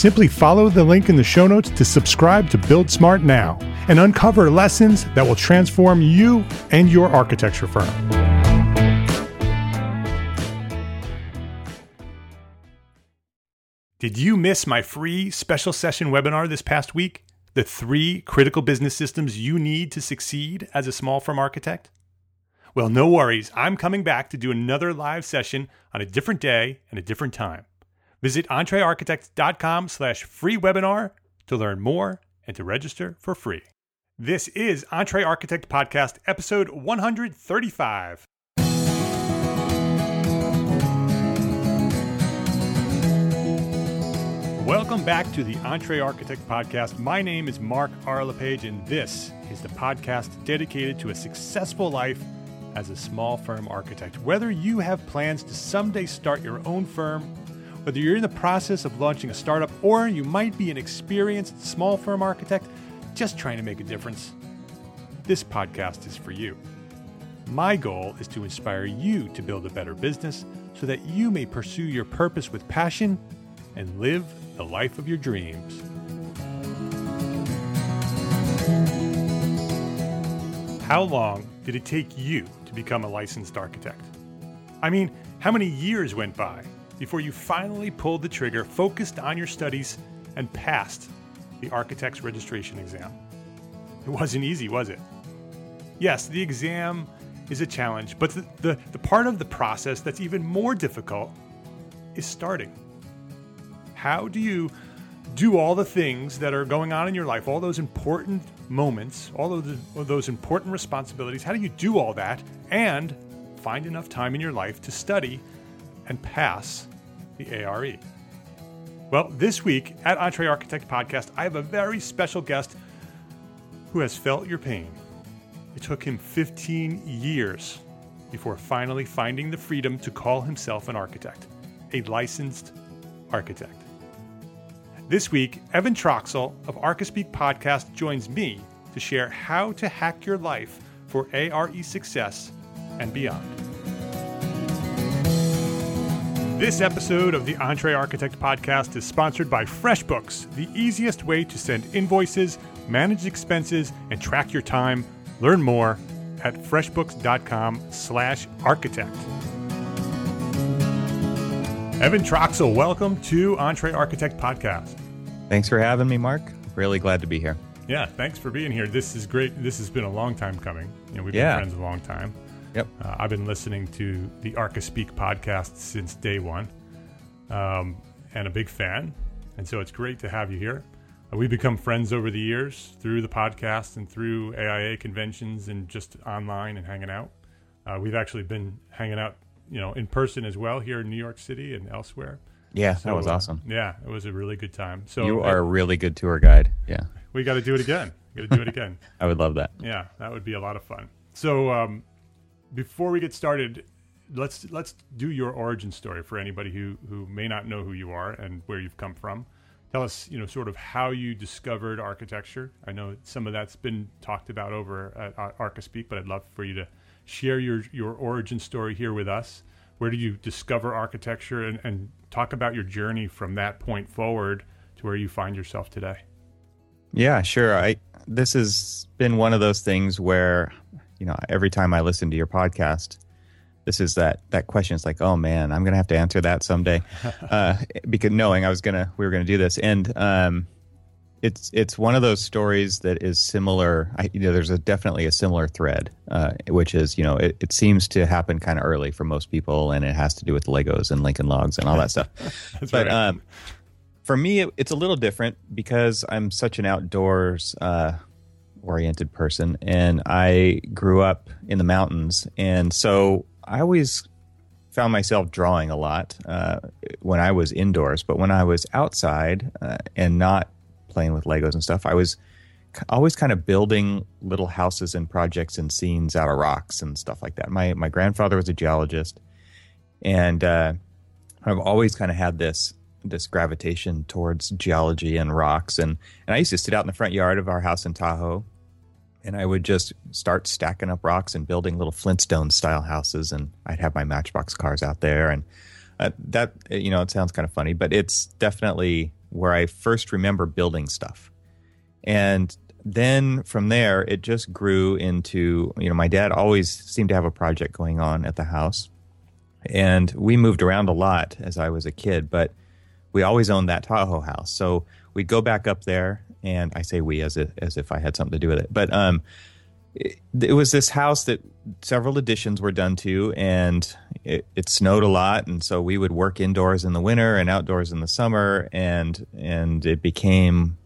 Simply follow the link in the show notes to subscribe to Build Smart now and uncover lessons that will transform you and your architecture firm. Did you miss my free special session webinar this past week? The three critical business systems you need to succeed as a small firm architect? Well, no worries. I'm coming back to do another live session on a different day and a different time. Visit entrearchitect.com slash free webinar to learn more and to register for free. This is Entre Architect Podcast, episode 135. Welcome back to the Entre Architect Podcast. My name is Mark R. LePage, and this is the podcast dedicated to a successful life as a small firm architect. Whether you have plans to someday start your own firm, whether you're in the process of launching a startup, or you might be an experienced small firm architect just trying to make a difference, this podcast is for you. My goal is to inspire you to build a better business so that you may pursue your purpose with passion and live the life of your dreams. How long did it take you to become a licensed architect? I mean, how many years went by before you finally pulled the trigger, focused on your studies, and passed the architect's registration exam? It wasn't easy, was it? Yes, the exam is a challenge, but the, the, the part of the process that's even more difficult is starting. How do you do all the things that are going on in your life, all those important moments, all of, the, all those important responsibilities? How do you do all that and find enough time in your life to study and pass the ARE? Well, this week at Entre Architect Podcast, I have a very special guest who has felt your pain. It took him 15 years before finally finding the freedom to call himself an architect, a licensed architect. This week, Evan Troxel of Archispeak Podcast joins me to share how to hack your life for ARE success and beyond. This episode of the Entre Architect Podcast is sponsored by FreshBooks, the easiest way to send invoices, manage expenses, and track your time. Learn more at freshbooks.com/architect. Evan Troxel, welcome to Entre Architect Podcast. Thanks for having me, Mark. Really glad to be here. Yeah, thanks for being here. This is great. This has been a long time coming. You know, we've Yeah. been friends a long time. Yep. Uh, I've been listening to the Archispeak podcast since day one, um, and a big fan. And so it's great to have you here. Uh, we've become friends over the years through the podcast and through AIA conventions and just online and hanging out. Uh, we've actually been hanging out, you know, in person as well here in New York City and elsewhere. Yeah, so, that was awesome. Uh, yeah, it was a really good time. So you are a really good tour guide. Yeah, we got to do it again. Got to do it again. I would love that. Yeah, that would be a lot of fun. So um, before we get started, let's let's do your origin story for anybody who who may not know who you are and where you've come from. Tell us, you know, sort of how you discovered architecture. I know some of that's been talked about over at Archispeak, but I'd love for you to share your your origin story here with us. Where did you discover architecture, and, and talk about your journey from that point forward to where you find yourself today? Yeah, sure. I this has been one of those things where, you know, every time I listen to your podcast, this is that that question. It's like, oh man, I'm gonna have to answer that someday, uh, because knowing I was gonna we were gonna do this, and um, it's it's one of those stories that is similar. I, you know, there's a definitely a similar thread, uh, which is you know it, it seems to happen kind of early for most people, and it has to do with Legos and Lincoln Logs and all that stuff. but right. um, for me, it, it's a little different because I'm such an outdoors. Uh, oriented person and I grew up in the mountains and so I always found myself drawing a lot uh, when I was indoors, but when I was outside uh, and not playing with Legos and stuff, I was always kind of building little houses and projects and scenes out of rocks and stuff like that. My my grandfather was a geologist, and uh, I've always kind of had this this gravitation towards geology and rocks. And and I used to sit out in the front yard of our house in Tahoe and I would just start stacking up rocks and building little Flintstone style houses, and I'd have my Matchbox cars out there, and uh, that you know it sounds kind of funny, but it's definitely where I first remember building stuff, and then from there it just grew into you know my dad always seemed to have a project going on at the house, and we moved around a lot as I was a kid, but we always owned that Tahoe house, so we'd go back up there and I say we as if, as if I had something to do with it. But um, it, it, was this house that several additions were done to, and it, it, snowed a lot, and so we would work indoors in the winter and outdoors in the summer, and and it became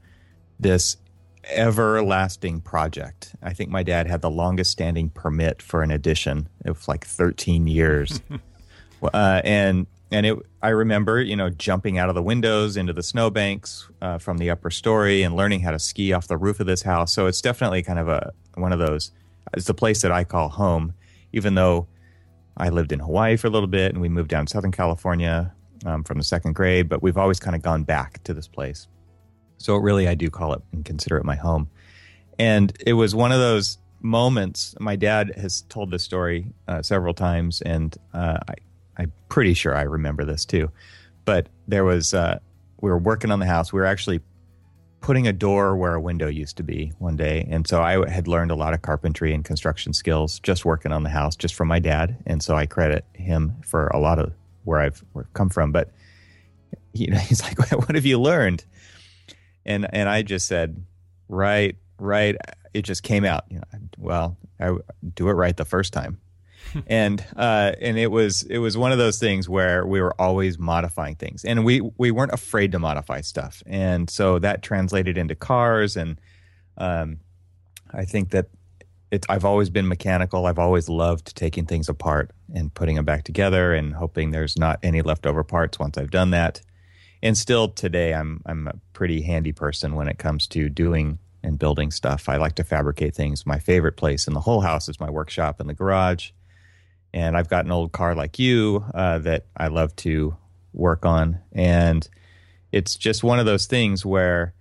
this everlasting project. I think my dad had the longest standing permit for an addition of like 13 years. uh, and and it i remember you know jumping out of the windows into the snowbanks uh, from the upper story and learning how to ski off the roof of this house. So it's definitely kind of a one of those it's the place that i call home. Even though i lived in hawaii for a little bit and we moved down southern california um, from the second grade but we've always kind of gone back to this place. So really i do call it and consider it my home. And it was one of those moments my dad has told this story uh, several times and uh, I, I'm pretty sure I remember this too. But there was, uh, we were working on the house. We were actually putting a door where a window used to be one day. And so I had learned a lot of carpentry and construction skills just working on the house, just from my dad. And so I credit him for a lot of where I've, come from. But you know, he's like, "What have you learned?" And and I just said, "Right, right." It just came out. You know, well, I do it right the first time and uh, and it was it was one of those things where we were always modifying things, and we we weren't afraid to modify stuff, and so that translated into cars, and um, I think that it's I've always been mechanical. I've always loved taking things apart and putting them back together, and hoping there's not any leftover parts once I've done that. And still today, I'm I'm a pretty handy person when it comes to doing and building stuff. I like to fabricate things. My favorite place in the whole house is my workshop in the garage and I've got an old car like you uh, that I love to work on, and it's just one of those things where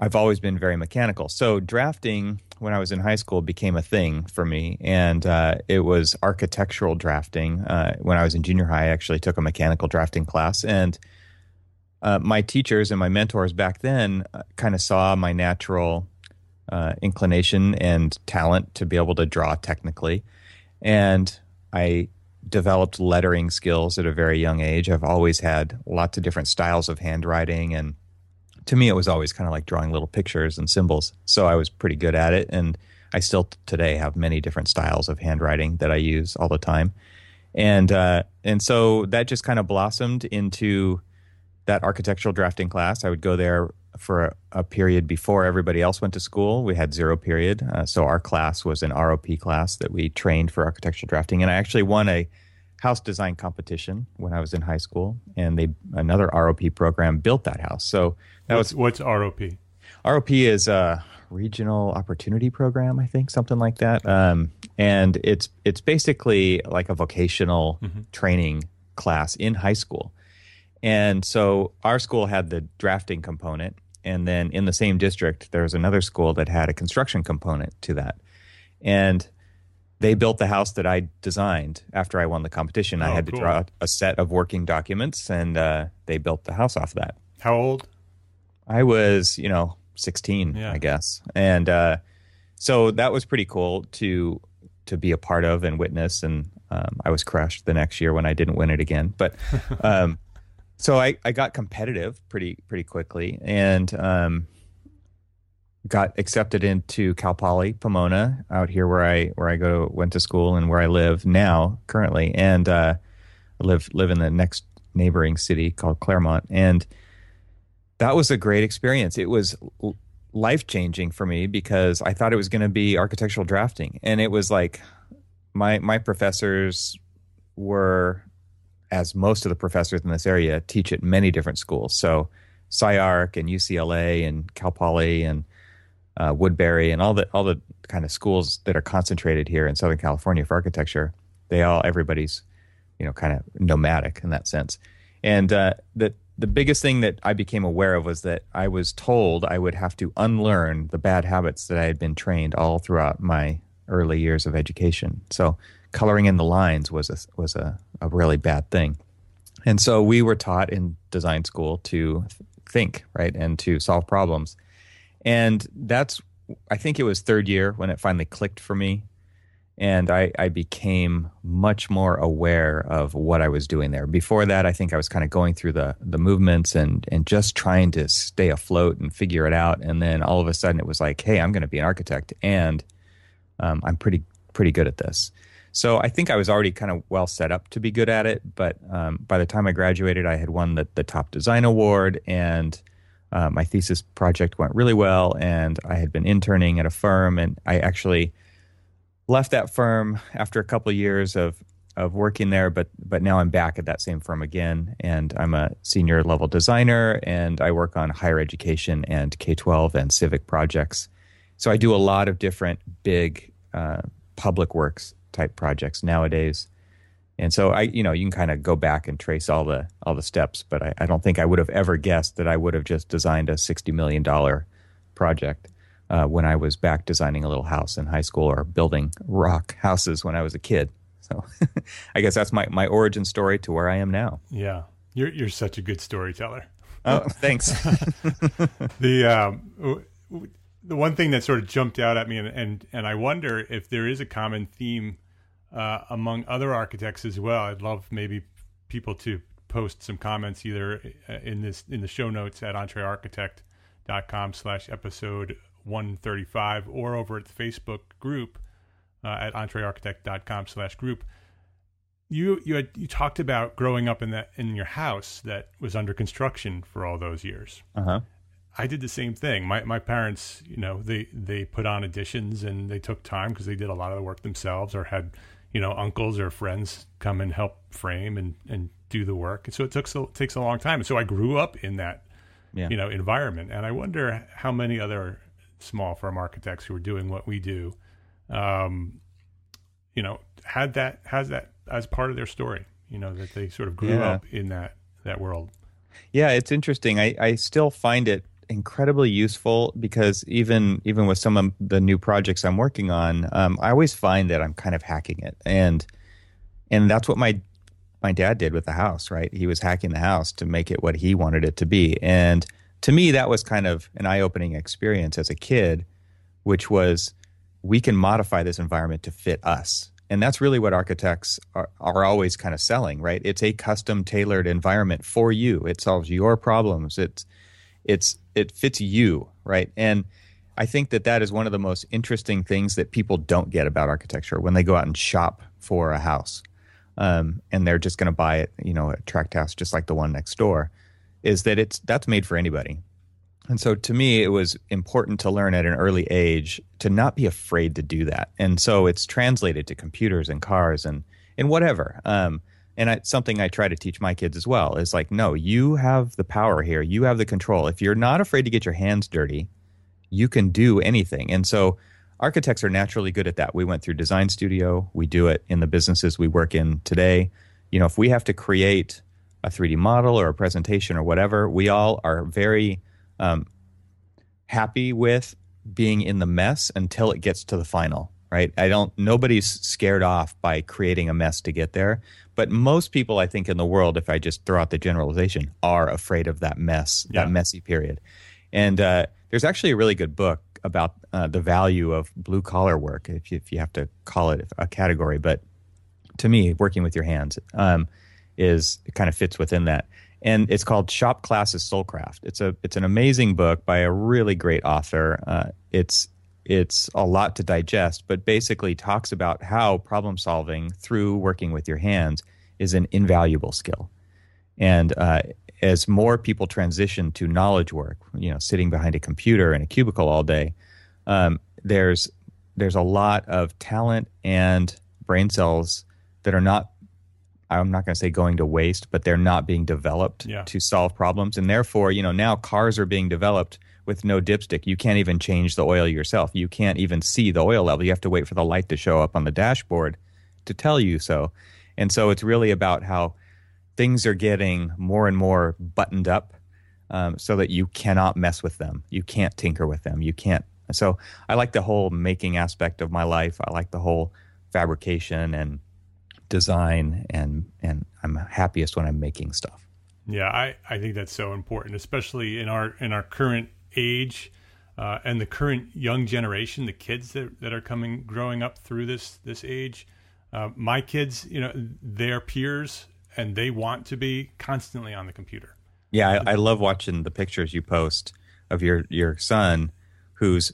I've always been very mechanical. So drafting when I was in high school became a thing for me, and uh, it was architectural drafting. Uh, when I was in junior high, I actually took a mechanical drafting class, and uh, my teachers and my mentors back then uh, kind of saw my natural uh, inclination and talent to be able to draw technically, and I developed lettering skills at a very young age. I've always had lots of different styles of handwriting and to me it was always kind of like drawing little pictures and symbols. So I was pretty good at it and I still today have many different styles of handwriting that I use all the time. And uh, and so that just kind of blossomed into that architectural drafting class. I would go there for a, a, period before everybody else went to school. We had zero period. Uh, so our class was an ROP class that we trained for architectural drafting. And I actually won a, house design competition when I was in high school, and they another ROP program built that house. So that what's, was what's ROP? ROP is a regional opportunity program, I think, something like that. Um, and it's it's basically like a vocational mm-hmm. training class in high school. And so our school had the drafting component, and then in the same district, there was another school that had a construction component to that. And they built the house that I designed after I won the competition. Oh, I had cool. to draw a set of working documents, and uh, they built the house off of that. How old? I was, you know, 16, yeah. I guess. And uh, so that was pretty cool to to be a part of and witness. And um, I was crushed the next year when I didn't win it again. But um, so I, I got competitive pretty pretty quickly and um, got accepted into Cal Poly Pomona out here where I where I go went to school and where I live now currently. And uh, live live in the next neighboring city called Claremont and that was a great experience. It was life changing for me because I thought it was going to be architectural drafting, and it was like my my professors were, as most of the professors in this area teach at many different schools. So SCI-Arc and UCLA and Cal Poly and uh, Woodbury and all the all the kind of schools that are concentrated here in Southern California for architecture. They all everybody's you know kind of nomadic in that sense, and uh, that the biggest thing that I became aware of was that I was told I would have to unlearn the bad habits that I had been trained all throughout my early years of education. So coloring in the lines was a, was a, a really bad thing. And so we were taught in design school to think, right, and to solve problems. And that's, I think it was third year when it finally clicked for me and I, I, became much more aware of what I was doing there. Before that, I think I was kind of going through the the movements and and just trying to stay afloat and figure it out. And then all of a sudden, it was like, hey, I'm going to be an architect, and um, I'm pretty pretty good at this. So I think I was already kind of well set up to be good at it. But um, by the time I graduated, I had won the the top design award and. Uh, my thesis project went really well, and I had been interning at a firm, and I actually left that firm after a couple of years of of working there, but but now I'm back at that same firm again, and I'm a senior level designer, and I work on higher education and K twelve and civic projects. So I do a lot of different big uh, public works type projects nowadays, and so I you know you can kind of go back and trace all the all the steps, but I, I don't think I would have ever guessed that I would have just designed a sixty million dollar project uh, when I was back designing a little house in high school or building rock houses when I was a kid. So I guess that's my, my origin story to where I am now. Yeah. You're, you're such a good storyteller. Oh, thanks. the, um, the one thing that sort of jumped out at me, and, and, and I wonder if there is a common theme uh, among other architects as well. I'd love maybe people to post some comments either uh, in this in the show notes at entrearchitect.com slash episode 135 or over at the Facebook group uh, at entrearchitect.com slash group. You you had, you talked about growing up in that in your house that was under construction for all those years. Uh-huh. I did the same thing. My my parents, you know, they they put on additions and they took time because they did a lot of the work themselves or had, you know, uncles or friends come and help frame and and do the work. And so it took so it takes a long time. And so I grew up in that, yeah. you know, environment. And I wonder how many other small firm architects who are doing what we do, um, you know, had that has that as part of their story. You know that they sort of grew yeah. up in that that world. Yeah, it's interesting. I, I still find it incredibly useful because even even with some of the new projects I'm working on, um, I always find that I'm kind of hacking it, and and that's what my my dad did with the house. Right, he was hacking the house to make it what he wanted it to be, and to me, that was kind of an eye opening experience as a kid, which was we can modify this environment to fit us. And that's really what architects are, are always kind of selling, right? It's a custom tailored environment for you. It solves your problems. It's, it's, it fits you, right? And I think that that is one of the most interesting things that people don't get about architecture when they go out and shop for a house. Um, and they're just going to buy it, you know, a tract house just like the one next door is that it's that's made for anybody. And so to me, it was important to learn at an early age to not be afraid to do that. And so it's translated to computers and cars and and whatever. Um, and it's something I try to teach my kids as well is like, no, you have the power here. You have the control. If you're not afraid to get your hands dirty, you can do anything. And so architects are naturally good at that. We went through design studio. We do it in the businesses we work in today. You know, if we have to create a 3D model or a presentation or whatever, we all are very um, happy with being in the mess until it gets to the final right i don't nobody's scared off by creating a mess to get there but most people i think in the world if i just throw out the generalization are afraid of that mess yeah. that messy period and uh, there's actually a really good book about uh, the value of blue collar work if you, if you have to call it a category but to me working with your hands um, is it kind of fits within that and it's called Shop Class as Soulcraft. It's a it's an amazing book by a really great author. Uh, it's it's a lot to digest, but basically talks about how problem solving through working with your hands is an invaluable skill. And uh, as more people transition to knowledge work, you know, sitting behind a computer in a cubicle all day, um, there's there's a lot of talent and brain cells that are not I'm not going to say going to waste, but they're not being developed yeah. to solve problems. And therefore, you know, now cars are being developed with no dipstick. You can't even change the oil yourself. You can't even see the oil level. You have to wait for the light to show up on the dashboard to tell you so. And so it's really about how things are getting more and more buttoned up um, so that you cannot mess with them. You can't tinker with them. You can't. So I like the whole making aspect of my life. I like the whole fabrication and design and and I'm happiest when I'm making stuff. Yeah, I, I think that's so important, especially in our in our current age uh, and the current young generation, the kids that, that are coming growing up through this this age. Uh, my kids, you know, their peers and they want to be constantly on the computer. Yeah, I, I love watching the pictures you post of your your son who's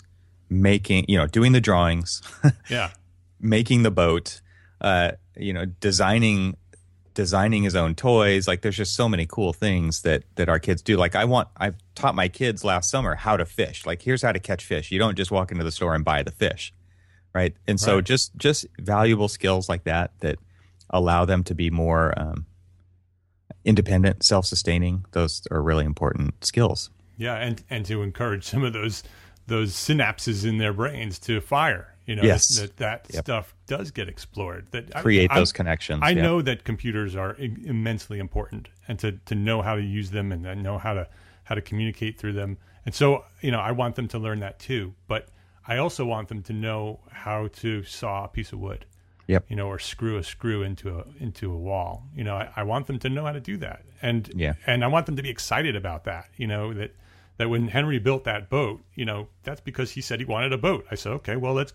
making, you know, doing the drawings. yeah. making the boat uh, you know, designing designing his own toys. Like there's just so many cool things that that our kids do. Like I want I've taught my kids last summer how to fish. Like here's how to catch fish. You don't just walk into the store and buy the fish. Right? And so right. just just valuable skills like that that allow them to be more um, independent, self-sustaining. Those are really important skills. Yeah, and and to encourage some of those those synapses in their brains to fire you know yes. that that yep. stuff does get explored. That create I, those connections i know that computers are immensely important and to to know how to use them and know how to how to communicate through them. And so you know i want them to learn that too but i also want them to know how to saw a piece of wood yep. you know or screw a screw into a into a wall. You know I, I want them to know how to do that. And yeah. and i want them to be excited about that you know that that when Henry built that boat, you know, that's because he said he wanted a boat. I said, okay, well, let's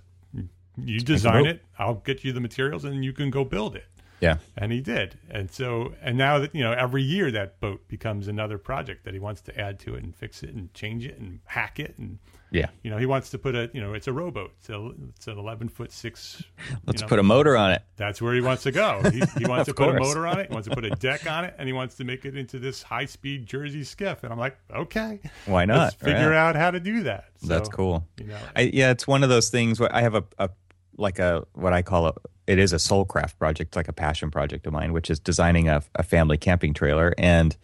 you design it i'll get you the materials and you can go build it. Yeah. And he did. And so and now that you know every year that boat becomes another project that he wants to add to it and fix it and change it and hack it and yeah. you know he wants to put a you know it's a rowboat. It's, a, it's an 11 foot 6 let's you know, put a motor on it. That's where he wants to go. He, he wants to put a motor on it he wants to put a deck on it and he wants to make it into this high speed jersey skiff. And i'm like okay. Why not? Let's figure right. out how to do that. So, that's cool. you know. I, yeah it's one of those things where i have a, a like a what I call a it is a soulcraft project, like a passion project of mine, which is designing a, a family camping trailer. And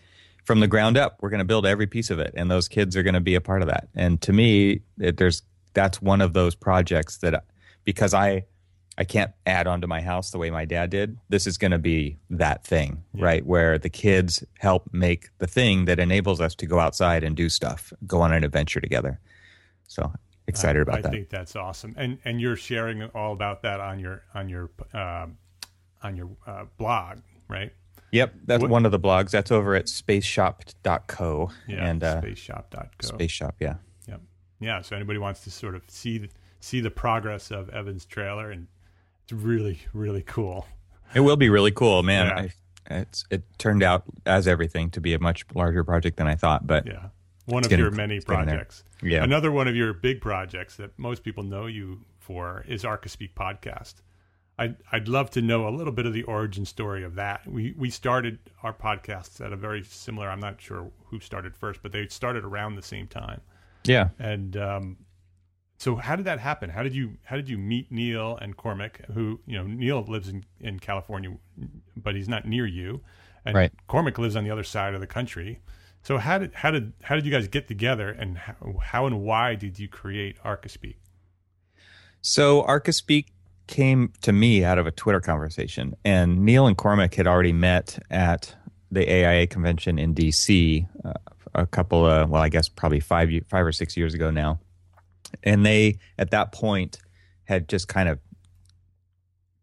from the ground up, we're going to build every piece of it, and those kids are going to be a part of that. And to me, it, there's that's one of those projects that because I I can't add on to my house the way my dad did. This is going to be that thing, yeah. right? Where the kids help make the thing that enables us to go outside and do stuff, go on an adventure together. So excited about I that. I think that's awesome, and and you're sharing all about that on your on your uh, on your uh, blog, right? Yep, that's what? one of the blogs. That's over at spaceshop.co. Yeah, and uh, spaceshop.co. Space Shop, yeah. Yep. Yeah, so anybody wants to sort of see the, see the progress of Evan's trailer, and it's really really cool. It will be really cool, man. Yeah. I, it's it turned out as everything to be a much larger project than I thought, but yeah, one of getting, your many projects. Yeah. Another one of your big projects that most people know you for is Archispeak podcast. I'd, I'd love to know a little bit of the origin story of that. We we started our podcasts at a very similar. I'm not sure who started first, but they started around the same time. Yeah. And um, So how did that happen? How did you how did you meet Neil and Cormac? Who you know Neil lives in, in California, but he's not near you, and right. Cormac lives on the other side of the country. So how did how did how did you guys get together, and how, how and why did you create Archispeak? So Archispeak came to me out of a Twitter conversation, and Neil and Cormac had already met at the AIA convention in DC uh, a couple of well, I guess probably five five or six years ago now, and they at that point had just kind of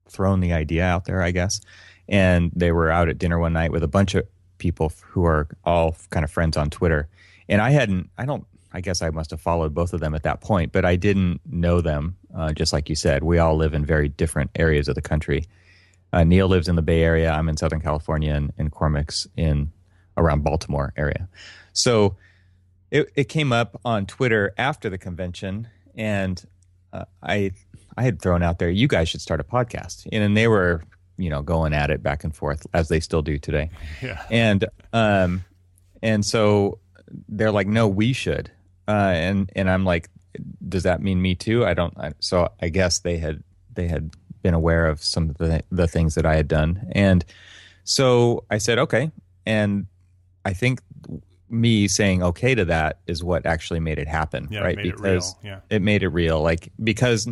thrown the idea out there, I guess, and they were out at dinner one night with a bunch of people who are all kind of friends on Twitter, and I hadn't, I don't. I guess I must have followed both of them at that point, but I didn't know them. Uh, just like you said, we all live in very different areas of the country. Uh, Neil lives in the Bay Area. I'm in Southern California, and, and Cormac's in around Baltimore area. So it, it came up on Twitter after the convention, and uh, I I had thrown out there, you guys should start a podcast, and they were you know going at it back and forth as they still do today. Yeah. And um, and so they're like, no, we should, uh, and and I'm like, does that mean me too? I don't. I, so I guess they had they had been aware of some of the the things that I had done, and so I said okay, and I think me saying okay to that is what actually made it happen, Yeah, right? it made because it real. Yeah. it made it real. Like because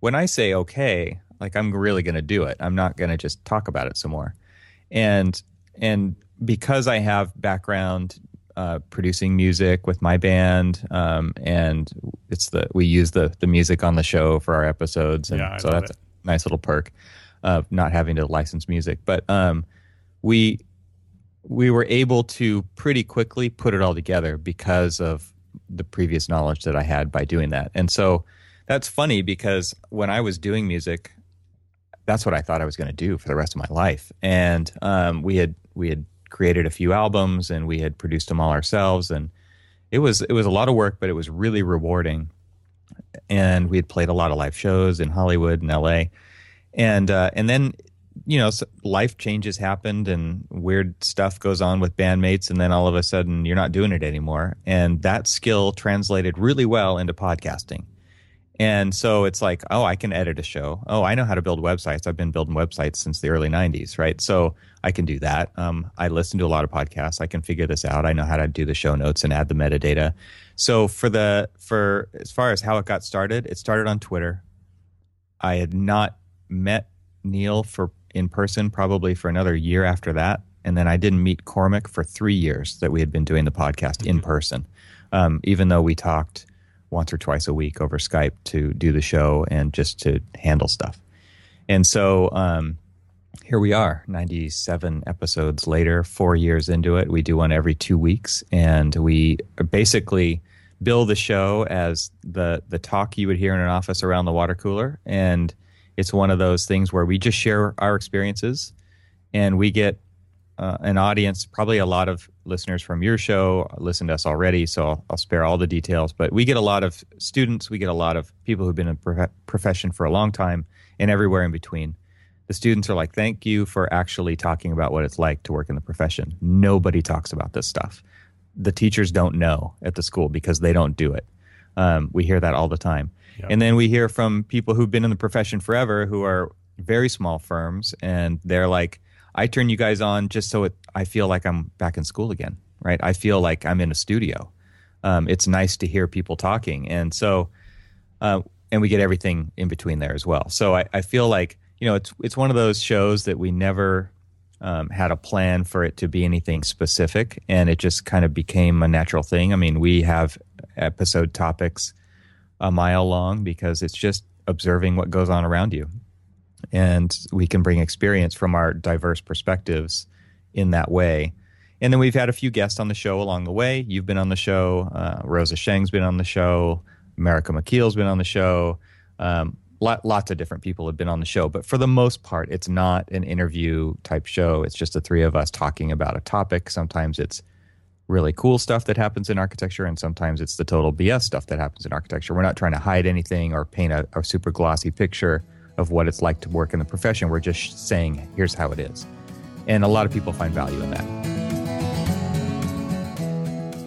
when I say okay, like I'm really going to do it. I'm not going to just talk about it some more. And and because I have background uh, producing music with my band, um, and it's the we use the the music on the show for our episodes, and Yeah, so that's it. a nice little perk of not having to license music. But um, we we were able to pretty quickly put it all together because of the previous knowledge that I had by doing that. And so that's funny because when I was doing music, that's what I thought I was going to do for the rest of my life. And um, we had we had created a few albums and we had produced them all ourselves, and it was it was a lot of work, but it was really rewarding. And we had played a lot of live shows in Hollywood and L.A. And uh, and then you know, life changes happened and weird stuff goes on with bandmates, and then all of a sudden you're not doing it anymore. And that skill translated really well into podcasting. And so it's like, oh, I can edit a show. Oh, I know how to build websites. I've been building websites since the early 90s, right? So I can do that. Um, I listen to a lot of podcasts. I can figure this out. I know how to do the show notes and add the metadata. So for the for as far as how it got started, it started on Twitter. I had not met Neil for in person probably for another year after that, and then I didn't meet Cormac for three years that we had been doing the podcast in person. Um, even though we talked once or twice a week over Skype to do the show and just to handle stuff. And so um, here we are, 97 episodes later, four years into it. We do one every two weeks, and we basically bill the show as the the talk you would hear in an office around the water cooler, and it's one of those things where we just share our experiences, and we get uh, an audience, probably a lot of listeners from your show listen to us already, so I'll, I'll spare all the details. But we get a lot of students, we get a lot of people who've been in prof- profession for a long time, and everywhere in between. The students are like, "Thank you for actually talking about what it's like to work in the profession." Nobody talks about this stuff. The teachers don't know at the school because they don't do it. Um, we hear that all the time, Yep. and then we hear from people who've been in the profession forever, who are very small firms, and they're like, I turn you guys on just so it, I feel like I'm back in school again, right? I feel like I'm in a studio. Um, it's nice to hear people talking, and so, uh, and we get everything in between there as well. So I, I feel like you know it's it's one of those shows that we never um, had a plan for it to be anything specific, and it just kind of became a natural thing. I mean, we have episode topics a mile long because it's just observing what goes on around you and we can bring experience from our diverse perspectives in that way. And then we've had a few guests on the show along the way. You've been on the show. Uh, Rosa Sheng's been on the show. Marica McKeel's been on the show. Um, lot, lots of different people have been on the show. But for the most part, it's not an interview type show. It's just the three of us talking about a topic. Sometimes it's really cool stuff that happens in architecture, and sometimes it's the total BS stuff that happens in architecture. We're not trying to hide anything or paint a, a super glossy picture of what it's like to work in the profession. We're just saying, here's how it is. And a lot of people find value in that.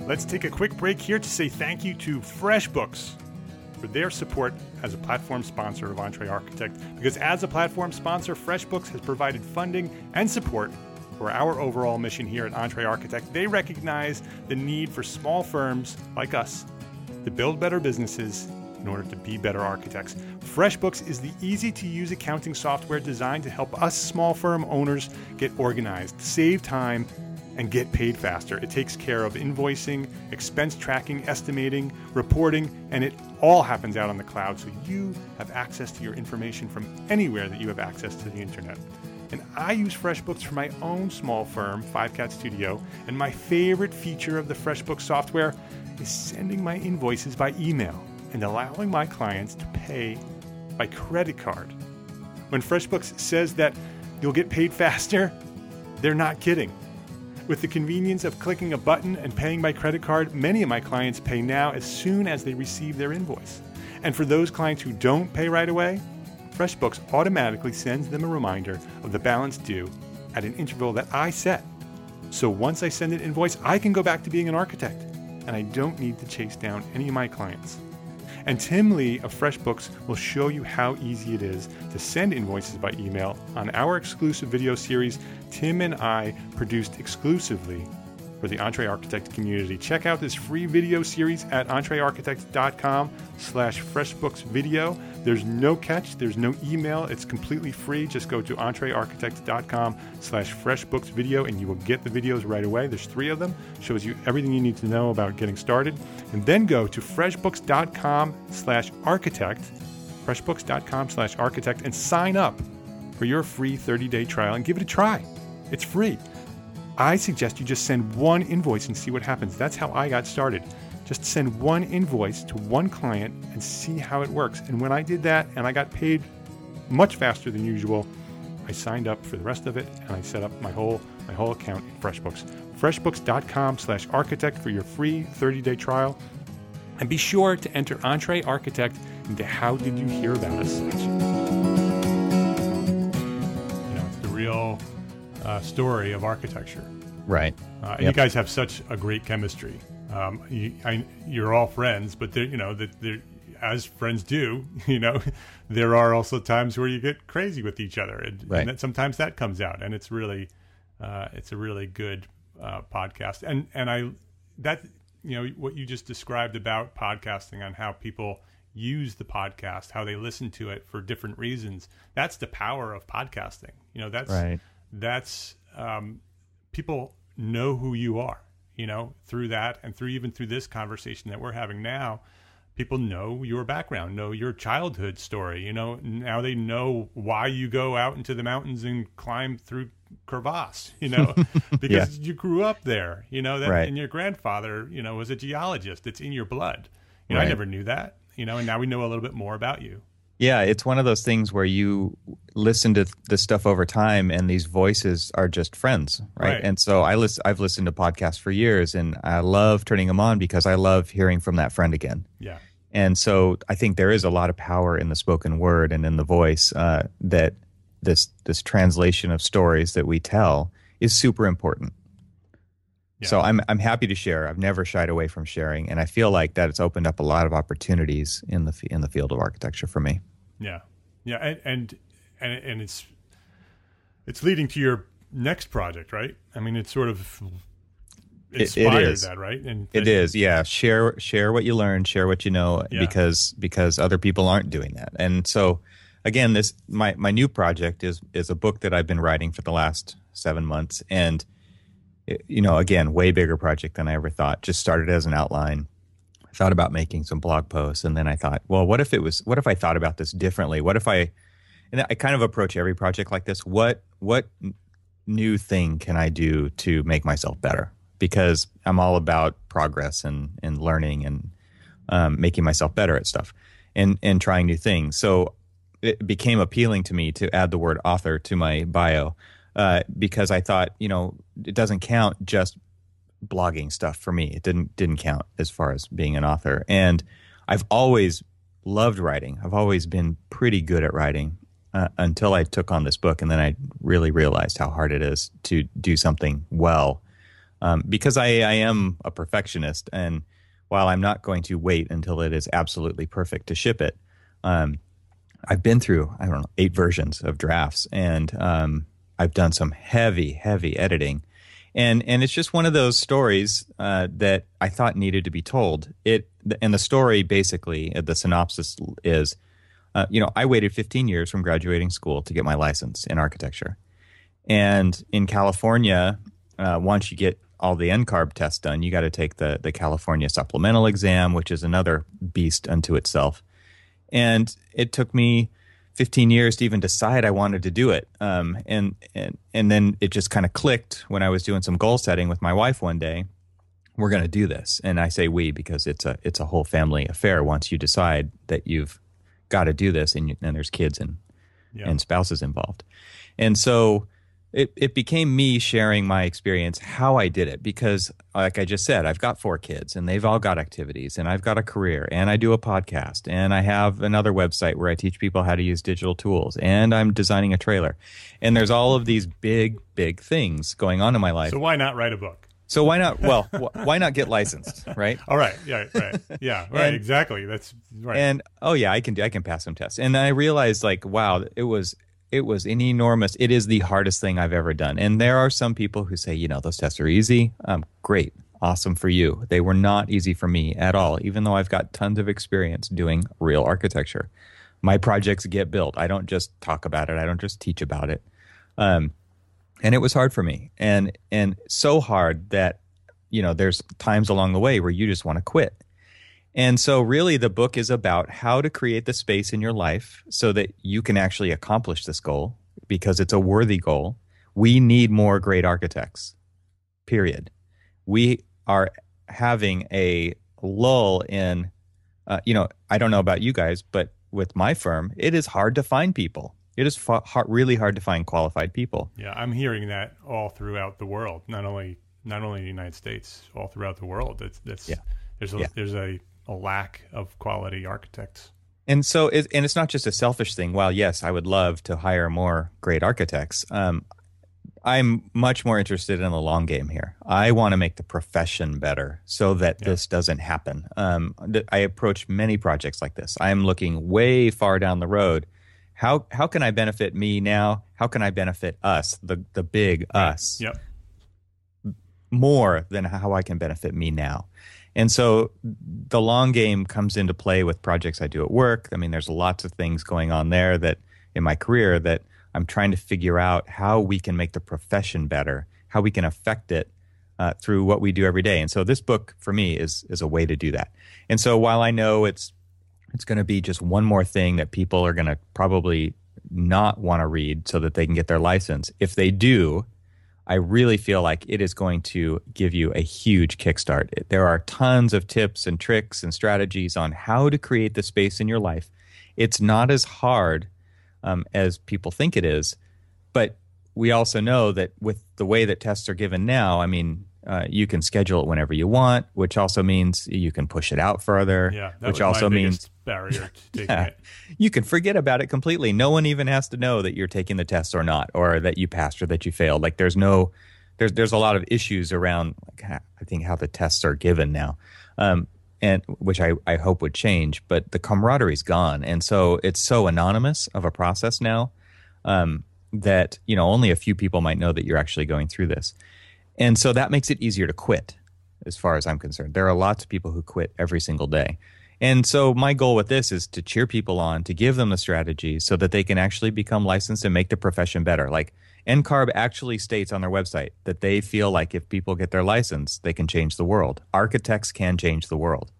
Let's take a quick break here to say thank you to FreshBooks. for their support as a platform sponsor of Entre Architect. Because as a platform sponsor, FreshBooks has provided funding and support for our overall mission here at Entre Architect. They recognize the need for small firms like us to build better businesses in order to be better architects. FreshBooks is the easy to use accounting software designed to help us small firm owners get organized, save time, and get paid faster. It takes care of invoicing, expense tracking, estimating, reporting, and it all happens out on the cloud so you have access to your information from anywhere that you have access to the internet. And I use FreshBooks for my own small firm, Five Cat Studio, and my favorite feature of the FreshBooks software is sending my invoices by email and allowing my clients to pay by credit card. When FreshBooks says that you'll get paid faster, they're not kidding. With the convenience of clicking a button and paying by credit card, many of my clients pay now as soon as they receive their invoice. And for those clients who don't pay right away, FreshBooks automatically sends them a reminder of the balance due at an interval that I set. So once I send an invoice, I can go back to being an architect, and I don't need to chase down any of my clients. And Tim Lee of FreshBooks will show you how easy it is to send invoices by email on our exclusive video series Tim and I produced exclusively for the Entre Architect community. Check out this free video series at entrearchitect.com slash freshbooksvideo. There's no catch, there's no email, it's completely free. Just go to entrearchitect.com slash freshbooksvideo and you will get the videos right away. There's three of them, shows you everything you need to know about getting started. And then go to freshbooks.com slash architect, freshbooks.com slash architect, and sign up for your free 30-day trial and give it a try. It's free. I suggest you just send one invoice and see what happens. That's how I got started. Just send one invoice to one client and see how it works. And when I did that and I got paid much faster than usual, I signed up for the rest of it and I set up my whole my whole account in FreshBooks. FreshBooks.com slash architect for your free 30-day trial. And be sure to enter Entre Architect into How Did You Hear About Us? You know, it's the real uh, story of architecture. Right. Uh, and yep. you guys have such a great chemistry. Um, you, are all friends, but you know that as friends do, you know, there are also times where you get crazy with each other, and, right. and that, sometimes that comes out, and it's really, uh, it's a really good uh, podcast. And and I that you know what you just described about podcasting on how people use the podcast, how they listen to it for different reasons. That's the power of podcasting. You know, that's right. that's um, people know who you are, you know, through that and through even through this conversation that we're having now. People know your background, know your childhood story. You know, now they know why you go out into the mountains and climb through crevasse, you know, because yeah. you grew up there, you know, that, right. and your grandfather, you know, was a geologist. It's in your blood. You know, right. I never knew that, you know, and now we know a little bit more about you. Yeah, it's one of those things where you listen to the stuff over time, and these voices are just friends, right? right. And so I listen, I've listened to podcasts for years, and I love turning them on because I love hearing from that friend again. Yeah. And so I think there is a lot of power in the spoken word and in the voice uh, that this this translation of stories that we tell is super important. Yeah. So I'm I'm happy to share. I've never shied away from sharing, and I feel like that it's opened up a lot of opportunities in the in the field of architecture for me. Yeah, yeah, and and and, and it's it's leading to your next project, right? I mean, it's sort of inspired it, that, right? And it is, yeah. Share share what you learn, share what you know, yeah. because because other people aren't doing that. And so, again, this my my new project is is a book that I've been writing for the last seven months, and you know, again, way bigger project than I ever thought. Just started as an outline, I thought about making some blog posts, and then I thought, well, what if it was? What if I thought about this differently? What if I? And I kind of approach every project like this. What what new thing can I do to make myself better? Because I'm all about progress and and learning and um, making myself better at stuff and and trying new things. So it became appealing to me to add the word author to my bio uh, because I thought, you know, it doesn't count just blogging stuff for me. It didn't didn't count as far as being an author. And I've always loved writing. I've always been pretty good at writing uh, until I took on this book, and then I really realized how hard it is to do something well. Um, because I, I am a perfectionist, and while I'm not going to wait until it is absolutely perfect to ship it, um, I've been through I don't know eight versions of drafts, and um, I've done some heavy, heavy editing, and and it's just one of those stories uh, that I thought needed to be told. It and the story basically the synopsis is, uh, you know, I waited 15 years from graduating school to get my license in architecture, and in California, uh, once you get all the NCARB tests done, you got to take the the California supplemental exam, which is another beast unto itself. And it took me 15 years to even decide I wanted to do it. Um, and, and, and then it just kind of clicked when I was doing some goal setting with my wife one day. We're going to do this. And I say we because it's a, it's a whole family affair once you decide that you've got to do this and, you, and there's kids and, yeah. and spouses involved. And so it, it became me sharing my experience, how I did it, because like I just said, I've got four kids and they've all got activities and I've got a career and I do a podcast and I have another website where I teach people how to use digital tools and I'm designing a trailer. And there's all of these big, big things going on in my life. So why not write a book? So why not? Well, why not get licensed, right? All right, yeah, right, yeah, right, and, exactly. That's right. And oh yeah, I can do. I can pass some tests. And I realized like, wow, it was it was an enormous it is the hardest thing i've ever done. And there are some people who say you know those tests are easy. Um, great. Awesome for you. They were not easy for me at all even though i've got tons of experience doing real architecture. My projects get built. I don't just talk about it. I don't just teach about it. Um, and it was hard for me. And and so hard that you know there's times along the way where you just want to quit and so, really, the book is about how to create the space in your life so that you can actually accomplish this goal because it's a worthy goal. We need more great architects, period. We are having a lull in, uh, you know, I don't know about you guys, but with my firm, it is hard to find people. It is fa- hard, really hard to find qualified people. Yeah, I'm hearing that all throughout the world, not only not only the United States, all throughout the world. That's that's yeah. there's a, yeah. there's a a lack of quality architects. And so, it, and it's not just a selfish thing. While yes, I would love to hire more great architects, um, I'm much more interested in the long game here. I want to make the profession better so that yeah. this doesn't happen. Um, I approach many projects like this. I'm looking way far down the road. How how can I benefit me now? How can I benefit us, the the big us, yep. more than how I can benefit me now? And so the long game comes into play with projects I do at work. I mean, there's lots of things going on there that in my career that I'm trying to figure out how we can make the profession better, how we can affect it uh, through what we do every day. And so this book for me is is a way to do that. And so while I know it's it's going to be just one more thing that people are going to probably not want to read so that they can get their license, if they do, I really feel like it is going to give you a huge kickstart. There are tons of tips and tricks and strategies on how to create the space in your life. It's not as hard um, as people think it is, but we also know that with the way that tests are given now, I mean, uh, you can schedule it whenever you want, which also means you can push it out further. Yeah, which also means barrier to taking yeah, it. You can forget about it completely. No one even has to know that you're taking the test or not, or that you passed or that you failed. Like there's no, there's there's a lot of issues around. Like I think how the tests are given now, um, and which I I hope would change. But the camaraderie's gone, and so it's so anonymous of a process now. Um, that you know only a few people might know that you're actually going through this and so that makes it easier to quit, as far as I'm concerned. There are lots of people who quit every single day. And so my goal with this is to cheer people on, to give them the strategy so that they can actually become licensed and make the profession better. Like NCARB actually states on their website that they feel like if people get their license, they can change the world. Architects can change the world.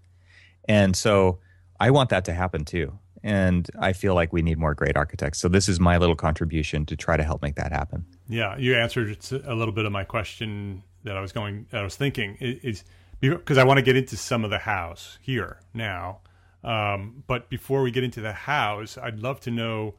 And so I want that to happen too. And I feel like we need more great architects. So this is my little contribution to try to help make that happen. Yeah, you answered a little bit of my question that I was going, I was thinking is because I want to get into some of the house here now. Um, but before we get into the house, I'd love to know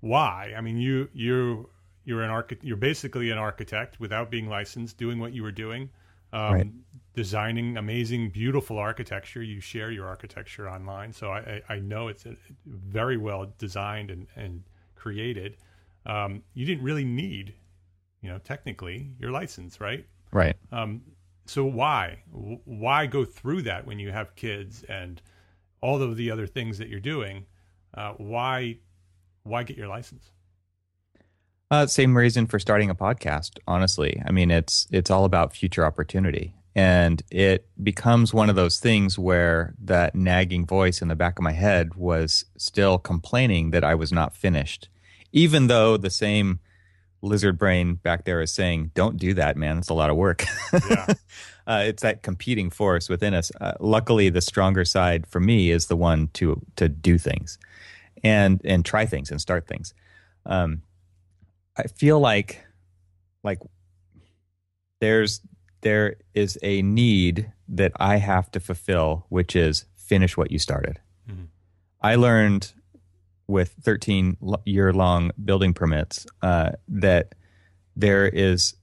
why. I mean, you you you're an architect. You're basically an architect without being licensed, doing what you were doing, um, right. designing amazing, beautiful architecture. You share your architecture online, so I, I, know it's very well designed and, and created. Um, you didn't really need, you know, technically your license, right? Right. Um, so why why go through that when you have kids and all of the other things that you're doing? Uh, why why get your license? Uh, same reason for starting a podcast. Honestly, I mean it's it's all about future opportunity, and it becomes one of those things where that nagging voice in the back of my head was still complaining that I was not finished, even though the same lizard brain back there is saying, "Don't do that, man. It's a lot of work." Yeah. uh, it's that competing force within us. Uh, luckily, the stronger side for me is the one to to do things, and and try things and start things. Um, I feel like like there's there is a need that I have to fulfill, which is finish what you started. Mm-hmm. I learned with 13 year long building permits uh, that there is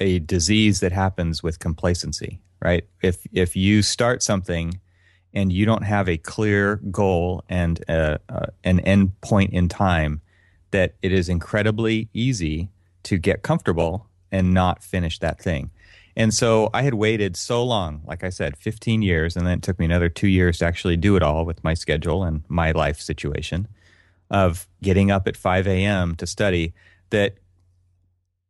a disease that happens with complacency right if if you start something and you don't have a clear goal and a, a, an end point in time that it is incredibly easy to get comfortable and not finish that thing and so I had waited so long, like I said, 15 years, and then it took me another two years to actually do it all with my schedule and my life situation of getting up at 5 a.m. to study that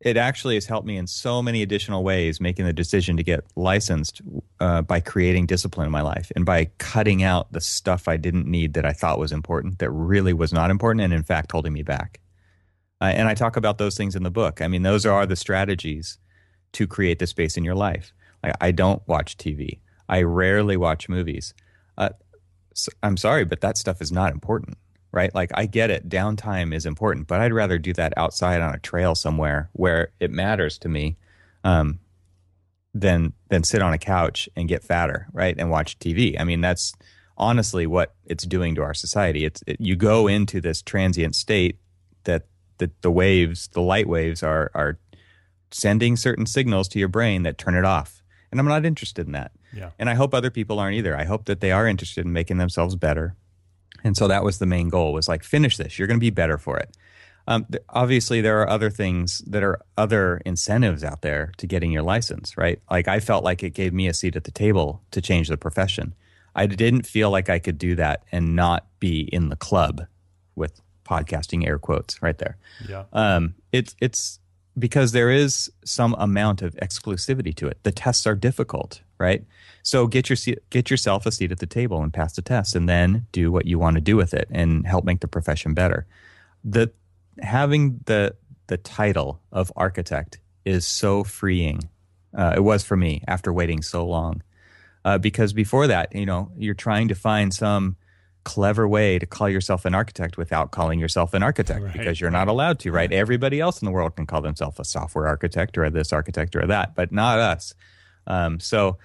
it actually has helped me in so many additional ways making the decision to get licensed uh, by creating discipline in my life and by cutting out the stuff I didn't need that I thought was important that really was not important and in fact holding me back. Uh, and I talk about those things in the book. I mean, those are the strategies to create the space in your life. Like, I don't watch TV. I rarely watch movies. Uh, so I'm sorry, but that stuff is not important right? Like I get it, downtime is important, but I'd rather do that outside on a trail somewhere where it matters to me, um, than than sit on a couch and get fatter, right? And watch TV. I mean, that's honestly what it's doing to our society. It's it, you go into this transient state that the, the waves, the light waves, are are sending certain signals to your brain that turn it off. And I'm not interested in that. Yeah. And I hope other people aren't either. I hope that they are interested in making themselves better and so that was the main goal was like finish this you're going to be better for it. Um, th- obviously there are other things that are other incentives out there to getting your license right? Like i felt like it gave me a seat at the table to change the profession. I didn't feel like i could do that and not be in the club with podcasting air quotes right there. Yeah. Um, it's it's because there is some amount of exclusivity to it. The tests are difficult right so get your get yourself a seat at the table and pass the test, and then do what you want to do with it and help make the profession better. The having the the title of architect is so freeing. Uh, it was for me after waiting so long, uh, because before that, you know, you're trying to find some clever way to call yourself an architect without calling yourself an architect right. because you're not allowed to, right? Everybody else in the world can call themselves a software architect or this architect or that, but not us. Um, so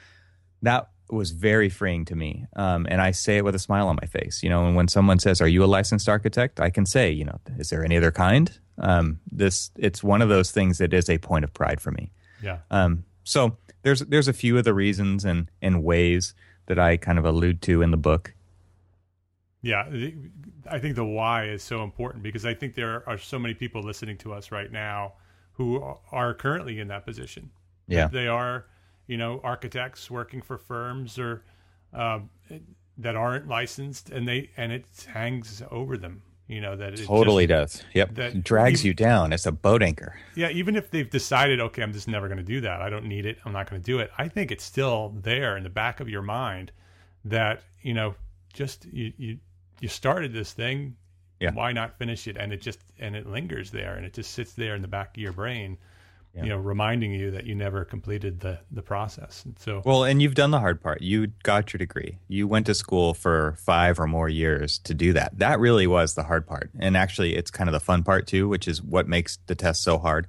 that was very freeing to me. Um, and I say it with a smile on my face. You know, and when someone says, "Are you a licensed architect?" I can say, you know, is there any other kind? Um, this it's one of those things that is a point of pride for me. Yeah. Um, so there's there's a few of the reasons and and ways that I kind of allude to in the book. Yeah, I think the why is so important because I think there are so many people listening to us right now who are currently in that position. Yeah, they are you know architects working for firms or uh, that aren't licensed, and they and it hangs over them. You know that it totally just, does. Yep, that drags even, you down. It's a boat anchor. Yeah, even if they've decided, okay, I'm just never going to do that. I don't need it. I'm not going to do it. I think it's still there in the back of your mind that you know just you you you started this thing. Yeah. Why not finish it? And it just and it lingers there, and it just sits there in the back of your brain yeah. you know reminding you that you never completed the the process. And so well and you've done the hard part. You got your degree. You went to school for five or more years to do that. That really was the hard part. And actually it's kind of the fun part too which is what makes the test so hard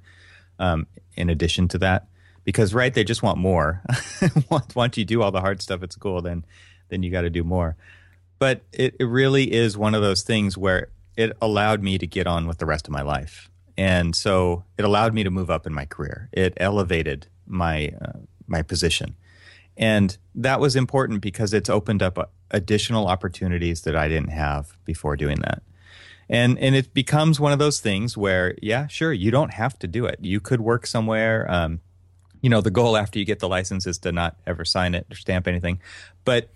um, in addition to that. Because right they just want more. Once, you do all the hard stuff at school then then you got to do more. But it, it really is one of those things where it allowed me to get on with the rest of my life and so it allowed me to move up in my career. It elevated my uh, my position, and that was important because it's opened up uh, additional opportunities that I didn't have before doing that. And and it becomes one of those things where, yeah, sure, you don't have to do it. You could work somewhere. Um, you know the goal after you get the license is to not ever sign it or stamp anything but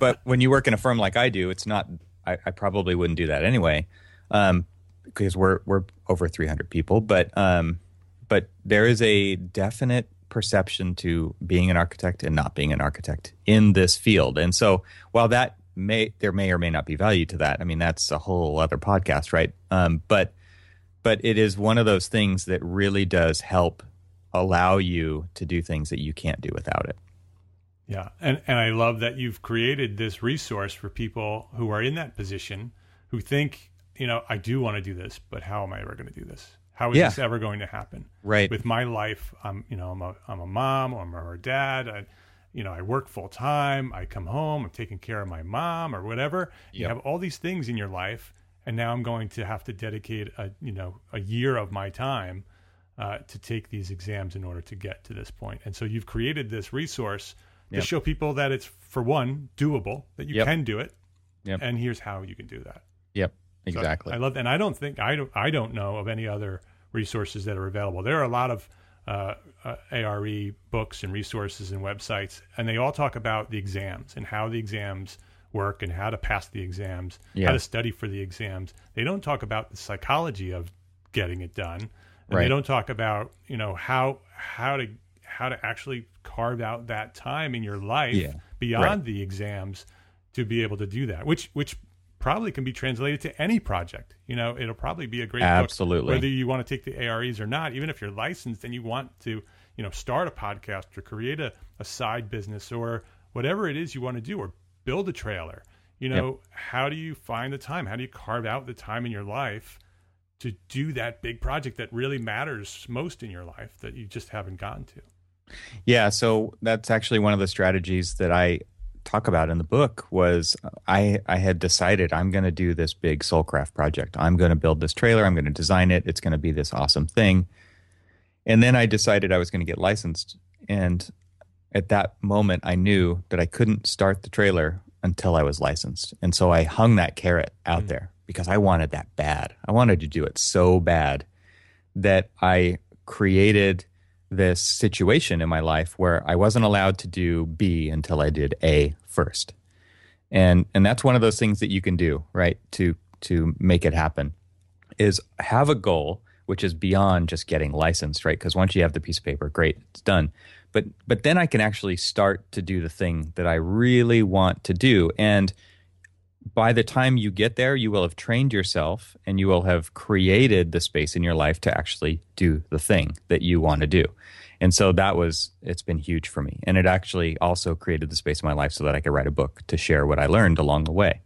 but when you work in a firm like i do it's not i, I probably wouldn't do that anyway um, because we're we're over 300 people but um, but there is a definite perception to being an architect and not being an architect in this field. And so while that may there may or may not be value to that i mean that's a whole other podcast right? Um, but but it is one of those things that really does help allow you to do things that you can't do without it. Yeah, and and I love that you've created this resource for people who are in that position who think, you know, I do want to do this, but how am I ever going to do this? How is yeah. this ever going to happen? Right. With my life, I'm, you know, I'm a I'm a mom, or I'm a dad. I, you know, I work full time. I come home. I'm taking care of my mom or whatever. Yep. You have all these things in your life, and now I'm going to have to dedicate a you know a year of my time uh, to take these exams in order to get to this point. And so you've created this resource to yep. show people that it's for one doable, that you yep. can do it, and here's how you can do that. Exactly. So I love, and I don't think I don't I don't know of any other resources that are available. There are a lot of uh, uh, ARE books and resources and websites, and they all talk about the exams and how the exams work and how to pass the exams, yeah. how to study for the exams. They don't talk about the psychology of getting it done and right. they don't talk about you know how how to how to actually carve out that time in your life yeah. beyond right. the exams to be able to do that which which probably can be translated to any project you know it'll probably be a great absolutely book, whether you want to take the AREs or not even if you're licensed and you want to you know start a podcast or create a, a side business or whatever it is you want to do or build a trailer you know yep. how do you find the time how do you carve out the time in your life to do that big project that really matters most in your life that you just haven't gotten to. Yeah, so that's actually one of the strategies that I talk about in the book was I I had decided I'm going to do this big Soulcraft project. I'm going to build this trailer, I'm going to design it, it's going to be this awesome thing. And then I decided I was going to get licensed and at that moment I knew that I couldn't start the trailer until I was licensed. And so I hung that carrot out mm. there because I wanted that bad. I wanted to do it so bad that I created this situation in my life where I wasn't allowed to do B until I did A first. And and that's one of those things that you can do, right? To to make it happen is have a goal which is beyond just getting licensed, right? Because once you have the piece of paper, great, it's done. But but then I can actually start to do the thing that I really want to do and by the time you get there, you will have trained yourself and you will have created the space in your life to actually do the thing that you want to do. And so that was, it's been huge for me. And it actually also created the space in my life so that I could write a book to share what I learned along the way.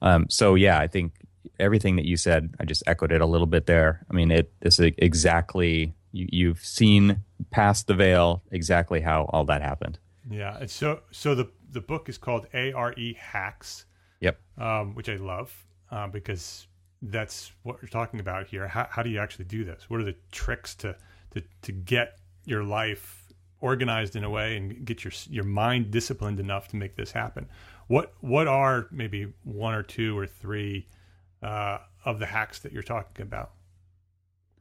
Um, so, yeah, I think everything that you said, I just echoed it a little bit there. I mean, it it is exactly, you, you've seen past the veil exactly how all that happened. Yeah. So, so the, the book is called ARE Hacks Yep. Um, which I love uh, because that's what we're talking about here. How, how do you actually do this? What are the tricks to, to, to get your life organized in a way and get your your mind disciplined enough to make this happen? What what are maybe one or two or three uh, of the hacks that you're talking about?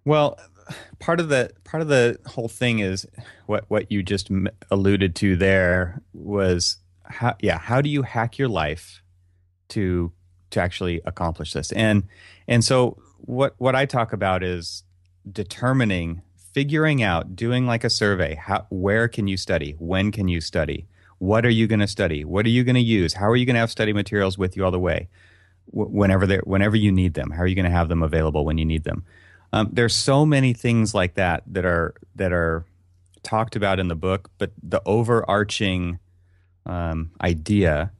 Well, part of the part of the whole thing is what what you just alluded to there was how yeah how do you hack your life to to actually accomplish this. And and so what what I talk about is determining figuring out doing like a survey how where can you study? When can you study? What are you going to study? What are you going to use? How are you going to have study materials with you all the way? Whenever they whenever you need them how are you going to have them available when you need them? Um, there's so many things like that that are that are talked about in the book but the overarching um, idea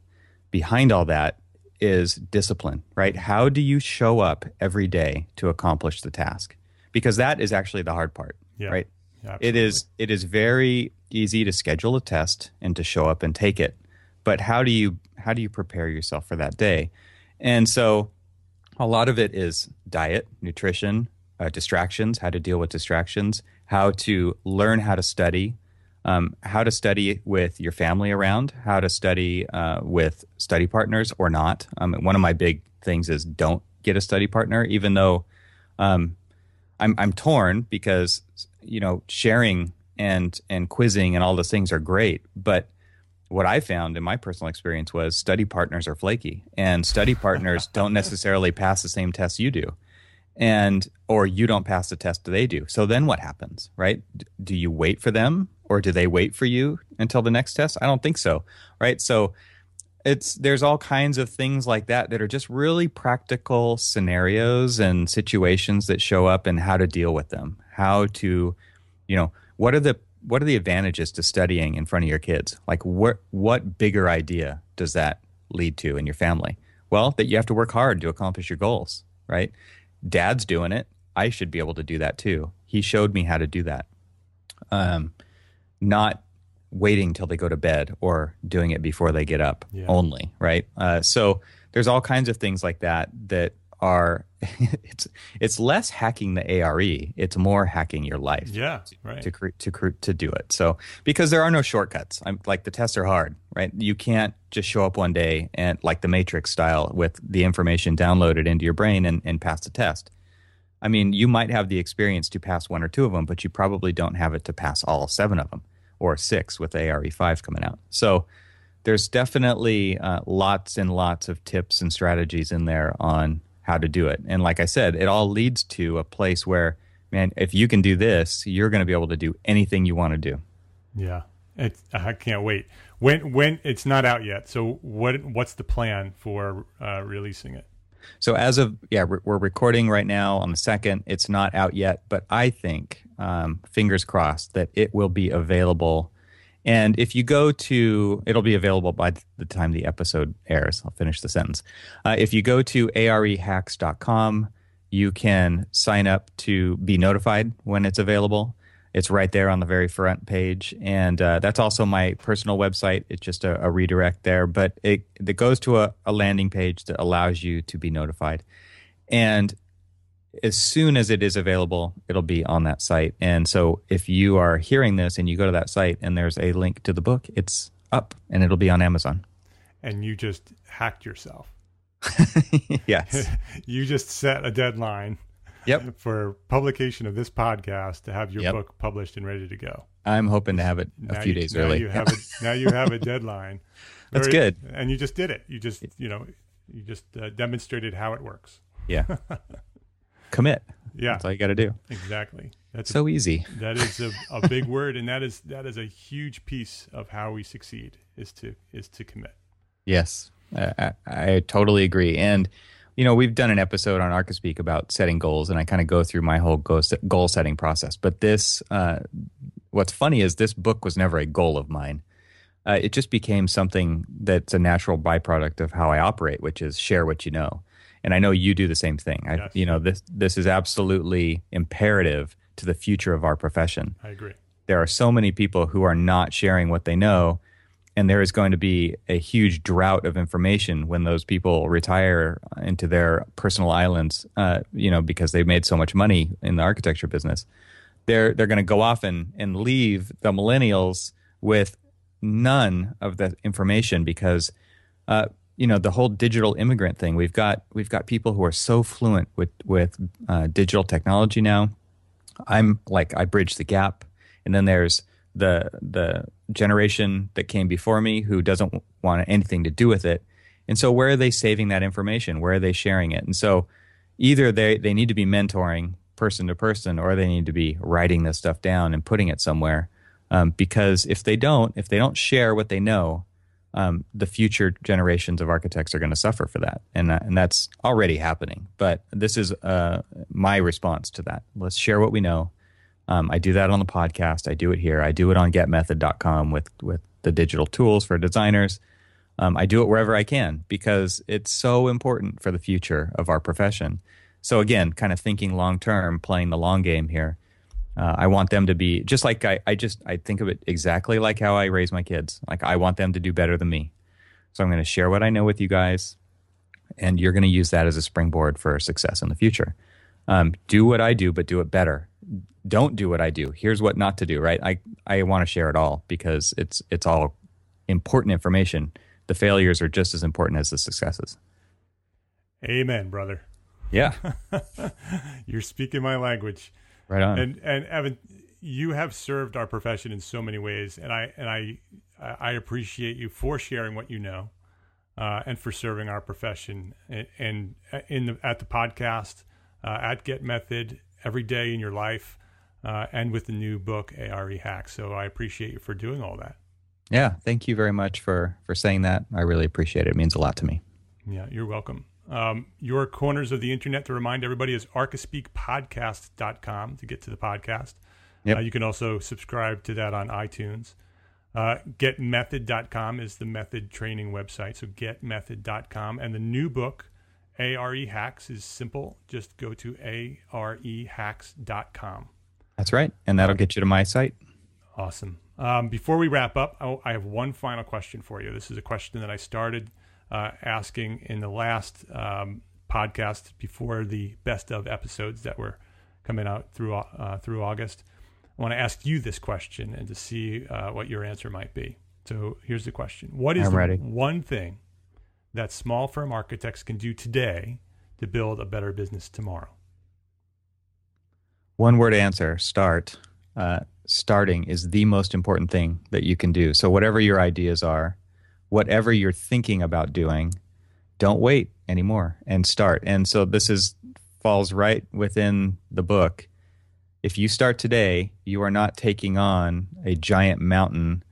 behind all that is discipline, right? How do you show up every day to accomplish the task? Because that is actually the hard part, yeah. right? Yeah, it is it is very easy to schedule a test and to show up and take it. But how do you how do you prepare yourself for that day? And so a lot of it is diet, nutrition, uh, distractions, how to deal with distractions, how to learn how to study, um, how to study with your family around, how to study uh, with study partners or not. Um, one of my big things is don't get a study partner, even though um, I'm I'm torn because you know sharing and and quizzing and all those things are great, but what I found in my personal experience was study partners are flaky, and study partners don't necessarily pass the same tests you do, and or you don't pass the test they do. So then what happens, right? Do you wait for them, or do they wait for you until the next test? I don't think so, right? So it's there's all kinds of things like that that are just really practical scenarios and situations that show up and how to deal with them, how to, you know, what are the what are the advantages to studying in front of your kids? Like what what bigger idea does that lead to in your family? Well, that you have to work hard to accomplish your goals, right? Dad's doing it. I should be able to do that too. He showed me how to do that. Um, not waiting till they go to bed or doing it before they get up yeah. only, right? Uh, so there's all kinds of things like that that are it's it's less hacking the ARE, it's more hacking your life. Yeah, right. To to to to do it. So because there are no shortcuts. I'm like the tests are hard, right? You can't just show up one day and like the Matrix style with the information downloaded into your brain and, and pass the test. I mean, you might have the experience to pass one or two of them, but you probably don't have it to pass all seven of them or six with ARE5 coming out. So there's definitely uh, lots and lots of tips and strategies in there on how to do it. And like I said, it all leads to a place where, man, if you can do this, you're going to be able to do anything you want to do. Yeah, it's, I can't wait. When when it's not out yet, so what what's the plan for uh, releasing it? So as of yeah, we're recording right now on the second. It's not out yet, but I think um, fingers crossed that it will be available and if you go to, it'll be available by the time the episode airs. I'll finish the sentence. Uh, if you go to arehacks.com, you can sign up to be notified when it's available. It's right there on the very front page. And uh, that's also my personal website. It's just a, a redirect there, but it, it goes to a, a landing page that allows you to be notified. And as soon as it is available, it'll be on that site. And so if you are hearing this and you go to that site and there's a link to the book, it's up and it'll be on Amazon. And you just hacked yourself. yes. you just set a deadline yep. for publication of this podcast to have your yep. book published and ready to go. I'm hoping to have it a now few you, days now early. You have a, now you have a deadline. That's Very, good. And you just did it. You just, you know, you just uh, demonstrated how it works. Yeah. commit. Yeah, that's all you got to do. Exactly. That's so a, easy. That is a, a big word, and that is that is a huge piece of how we succeed is to is to commit. Yes, I, I totally agree. And you know, we've done an episode on Archispeak about setting goals, and I kind of go through my whole goal setting process. But this, uh, what's funny is this book was never a goal of mine. Uh, it just became something that's a natural byproduct of how I operate, which is share what you know and I know you do the same thing. I, yes. You know, this this is absolutely imperative to the future of our profession. I agree. There are so many people who are not sharing what they know, and there is going to be a huge drought of information when those people retire into their personal islands. Uh, you know, because they've made so much money in the architecture business. They're they're going to go off and and leave the millennials with none of the information because. Uh, you know the whole digital immigrant thing. We've got we've got people who are so fluent with with uh, digital technology now. I'm like I bridge the gap, and then there's the the generation that came before me who doesn't want anything to do with it. And so where are they saving that information? Where are they sharing it? And so either they they need to be mentoring person to person, or they need to be writing this stuff down and putting it somewhere. Um, because if they don't, if they don't share what they know, um, the future generations of architects are going to suffer for that, and uh, and that's already happening. But this is uh, my response to that. Let's share what we know. Um, I do that on the podcast. I do it here. I do it on GetMethod.com with with the digital tools for designers. Um, I do it wherever I can because it's so important for the future of our profession. So again, kind of thinking long term, playing the long game here. Uh, I want them to be just like I, I just I think of it exactly like how I raise my kids. Like I want them to do better than me. So I'm going to share what I know with you guys, and you're going to use that as a springboard for success in the future. Um, do what I do, but do it better. Don't do what I do. Here's what not to do. Right? I I want to share it all because it's it's all important information. The failures are just as important as the successes. Amen, brother. Yeah, you're speaking my language. Right on. And and Evan, you have served our profession in so many ways, and I and I I appreciate you for sharing what you know, uh, and for serving our profession and, and in the at the podcast, uh, at Get Method every day in your life, uh, and with the new book ARE Hacks. So I appreciate you for doing all that. Yeah, thank you very much for for saying that. I really appreciate it. It means a lot to me. Yeah, you're welcome. Um, your corners of the internet to remind everybody is archispeakpodcast.com to get to the podcast. Yep. Uh, you can also subscribe to that on iTunes. Uh, getmethod.com is the method training website. So getmethod.com. And the new book, ARE Hacks, is simple. Just go to arehacks.com. That's right. And that'll get you to my site. Awesome. Um, before we wrap up, oh, I have one final question for you. This is a question that I started uh, asking in the last um, podcast before the best of episodes that were coming out through uh, through August. I want to ask you this question and to see uh, what your answer might be. So here's the question: What is the one thing that small firm architects can do today to build a better business tomorrow? One word answer: start. Uh, starting is the most important thing that you can do. So, whatever your ideas are, whatever you're thinking about doing, don't wait anymore and start. And so, this is falls right within the book. If you start today, you are not taking on a giant mountain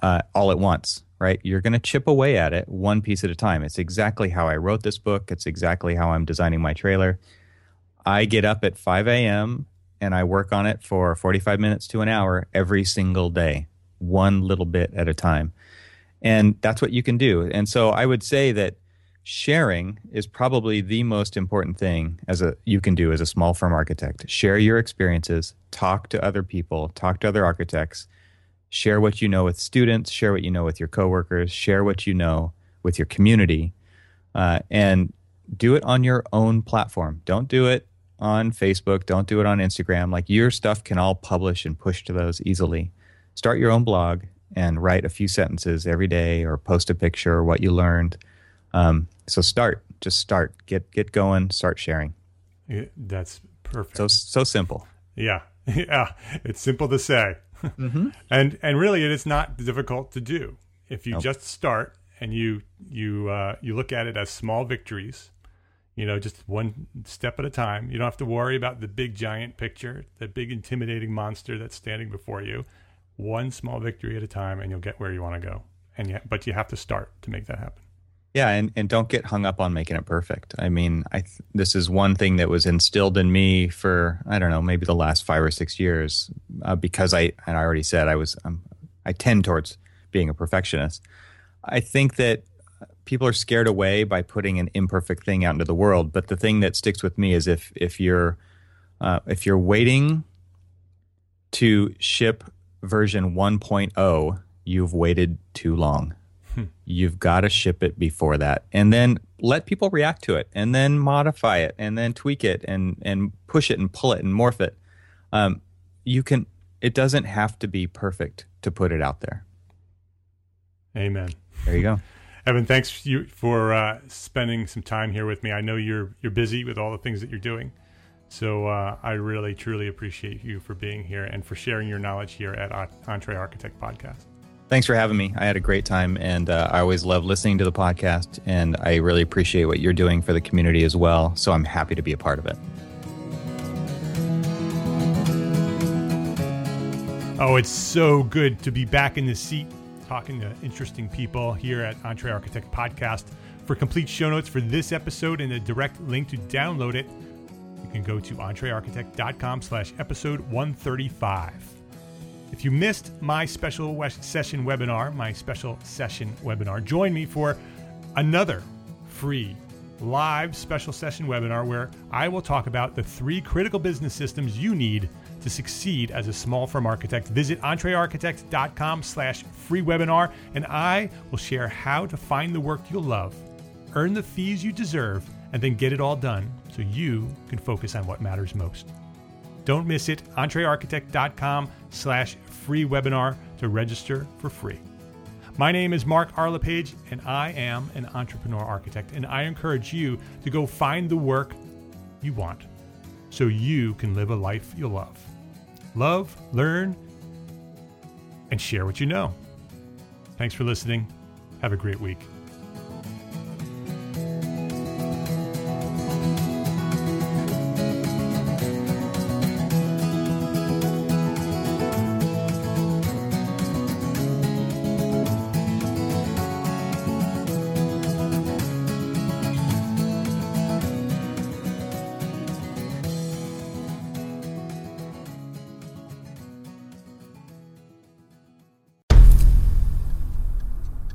uh, all at once, right? You're going to chip away at it one piece at a time. It's exactly how I wrote this book. It's exactly how I'm designing my trailer. I get up at 5 a.m and I work on it for 45 minutes to an hour every single day, one little bit at a time. And that's what you can do. And so I would say that sharing is probably the most important thing as a you can do as a small firm architect. Share your experiences, talk to other people, talk to other architects, share what you know with students, share what you know with your coworkers, share what you know with your community, uh, and do it on your own platform. Don't do it on Facebook. Don't do it on Instagram. Like your stuff can all publish and push to those easily. Start your own blog and write a few sentences every day or post a picture or what you learned. Um, so start, just start, get get going, start sharing. Yeah, that's perfect. So so simple. Yeah, yeah. It's simple to say, mm-hmm. and and really it is not difficult to do if you nope. just start and you you uh, you look at it as small victories you know, just one step at a time. You don't have to worry about the big giant picture, the big intimidating monster that's standing before you. One small victory at a time, and you'll get where you want to go. And yet, but you have to start to make that happen. Yeah, and, and don't get hung up on making it perfect. I mean, I th- this is one thing that was instilled in me for I don't know maybe the last five or six years uh, because I and I already said I was um, I tend towards being a perfectionist. I think that people are scared away by putting an imperfect thing out into the world. But the thing that sticks with me is if if you're uh, if you're waiting to ship version 1.0, you've waited too long. Hmm. You've got to ship it before that, and then let people react to it, and then modify it, and then tweak it, and and push it, and pull it, and morph it. Um, you can. It doesn't have to be perfect to put it out there. Amen. There you go. Evan, thanks you for uh, spending some time here with me. I know you're you're busy with all the things that you're doing, so uh, I really truly appreciate you for being here and for sharing your knowledge here at EntreArchitect Podcast. Thanks for having me. I had a great time, and uh, I always love listening to the podcast, and I really appreciate what you're doing for the community as well. So I'm happy to be a part of it. Oh, it's so good to be back in the seat talking to interesting people here at EntreArchitect Podcast. For complete show notes for this episode and a direct link to download it, you can go to entrearchitect.com slash episode 135. If you missed my special session webinar, my special session webinar, join me for another free live special session webinar where I will talk about the three critical business systems you need to succeed as a small firm architect. Visit entrearchitect.com slash free webinar, and I will share how to find the work you'll love, earn the fees you deserve, and then get it all done so you can focus on what matters most. Don't miss it, entrearchitect.com slash free webinar to register for free. My name is Mark R. LePage, and I am an entrepreneur architect, and I encourage you to go find the work you want so you can live a life you love. Love, learn, and share what you know. Thanks for listening. Have a great week.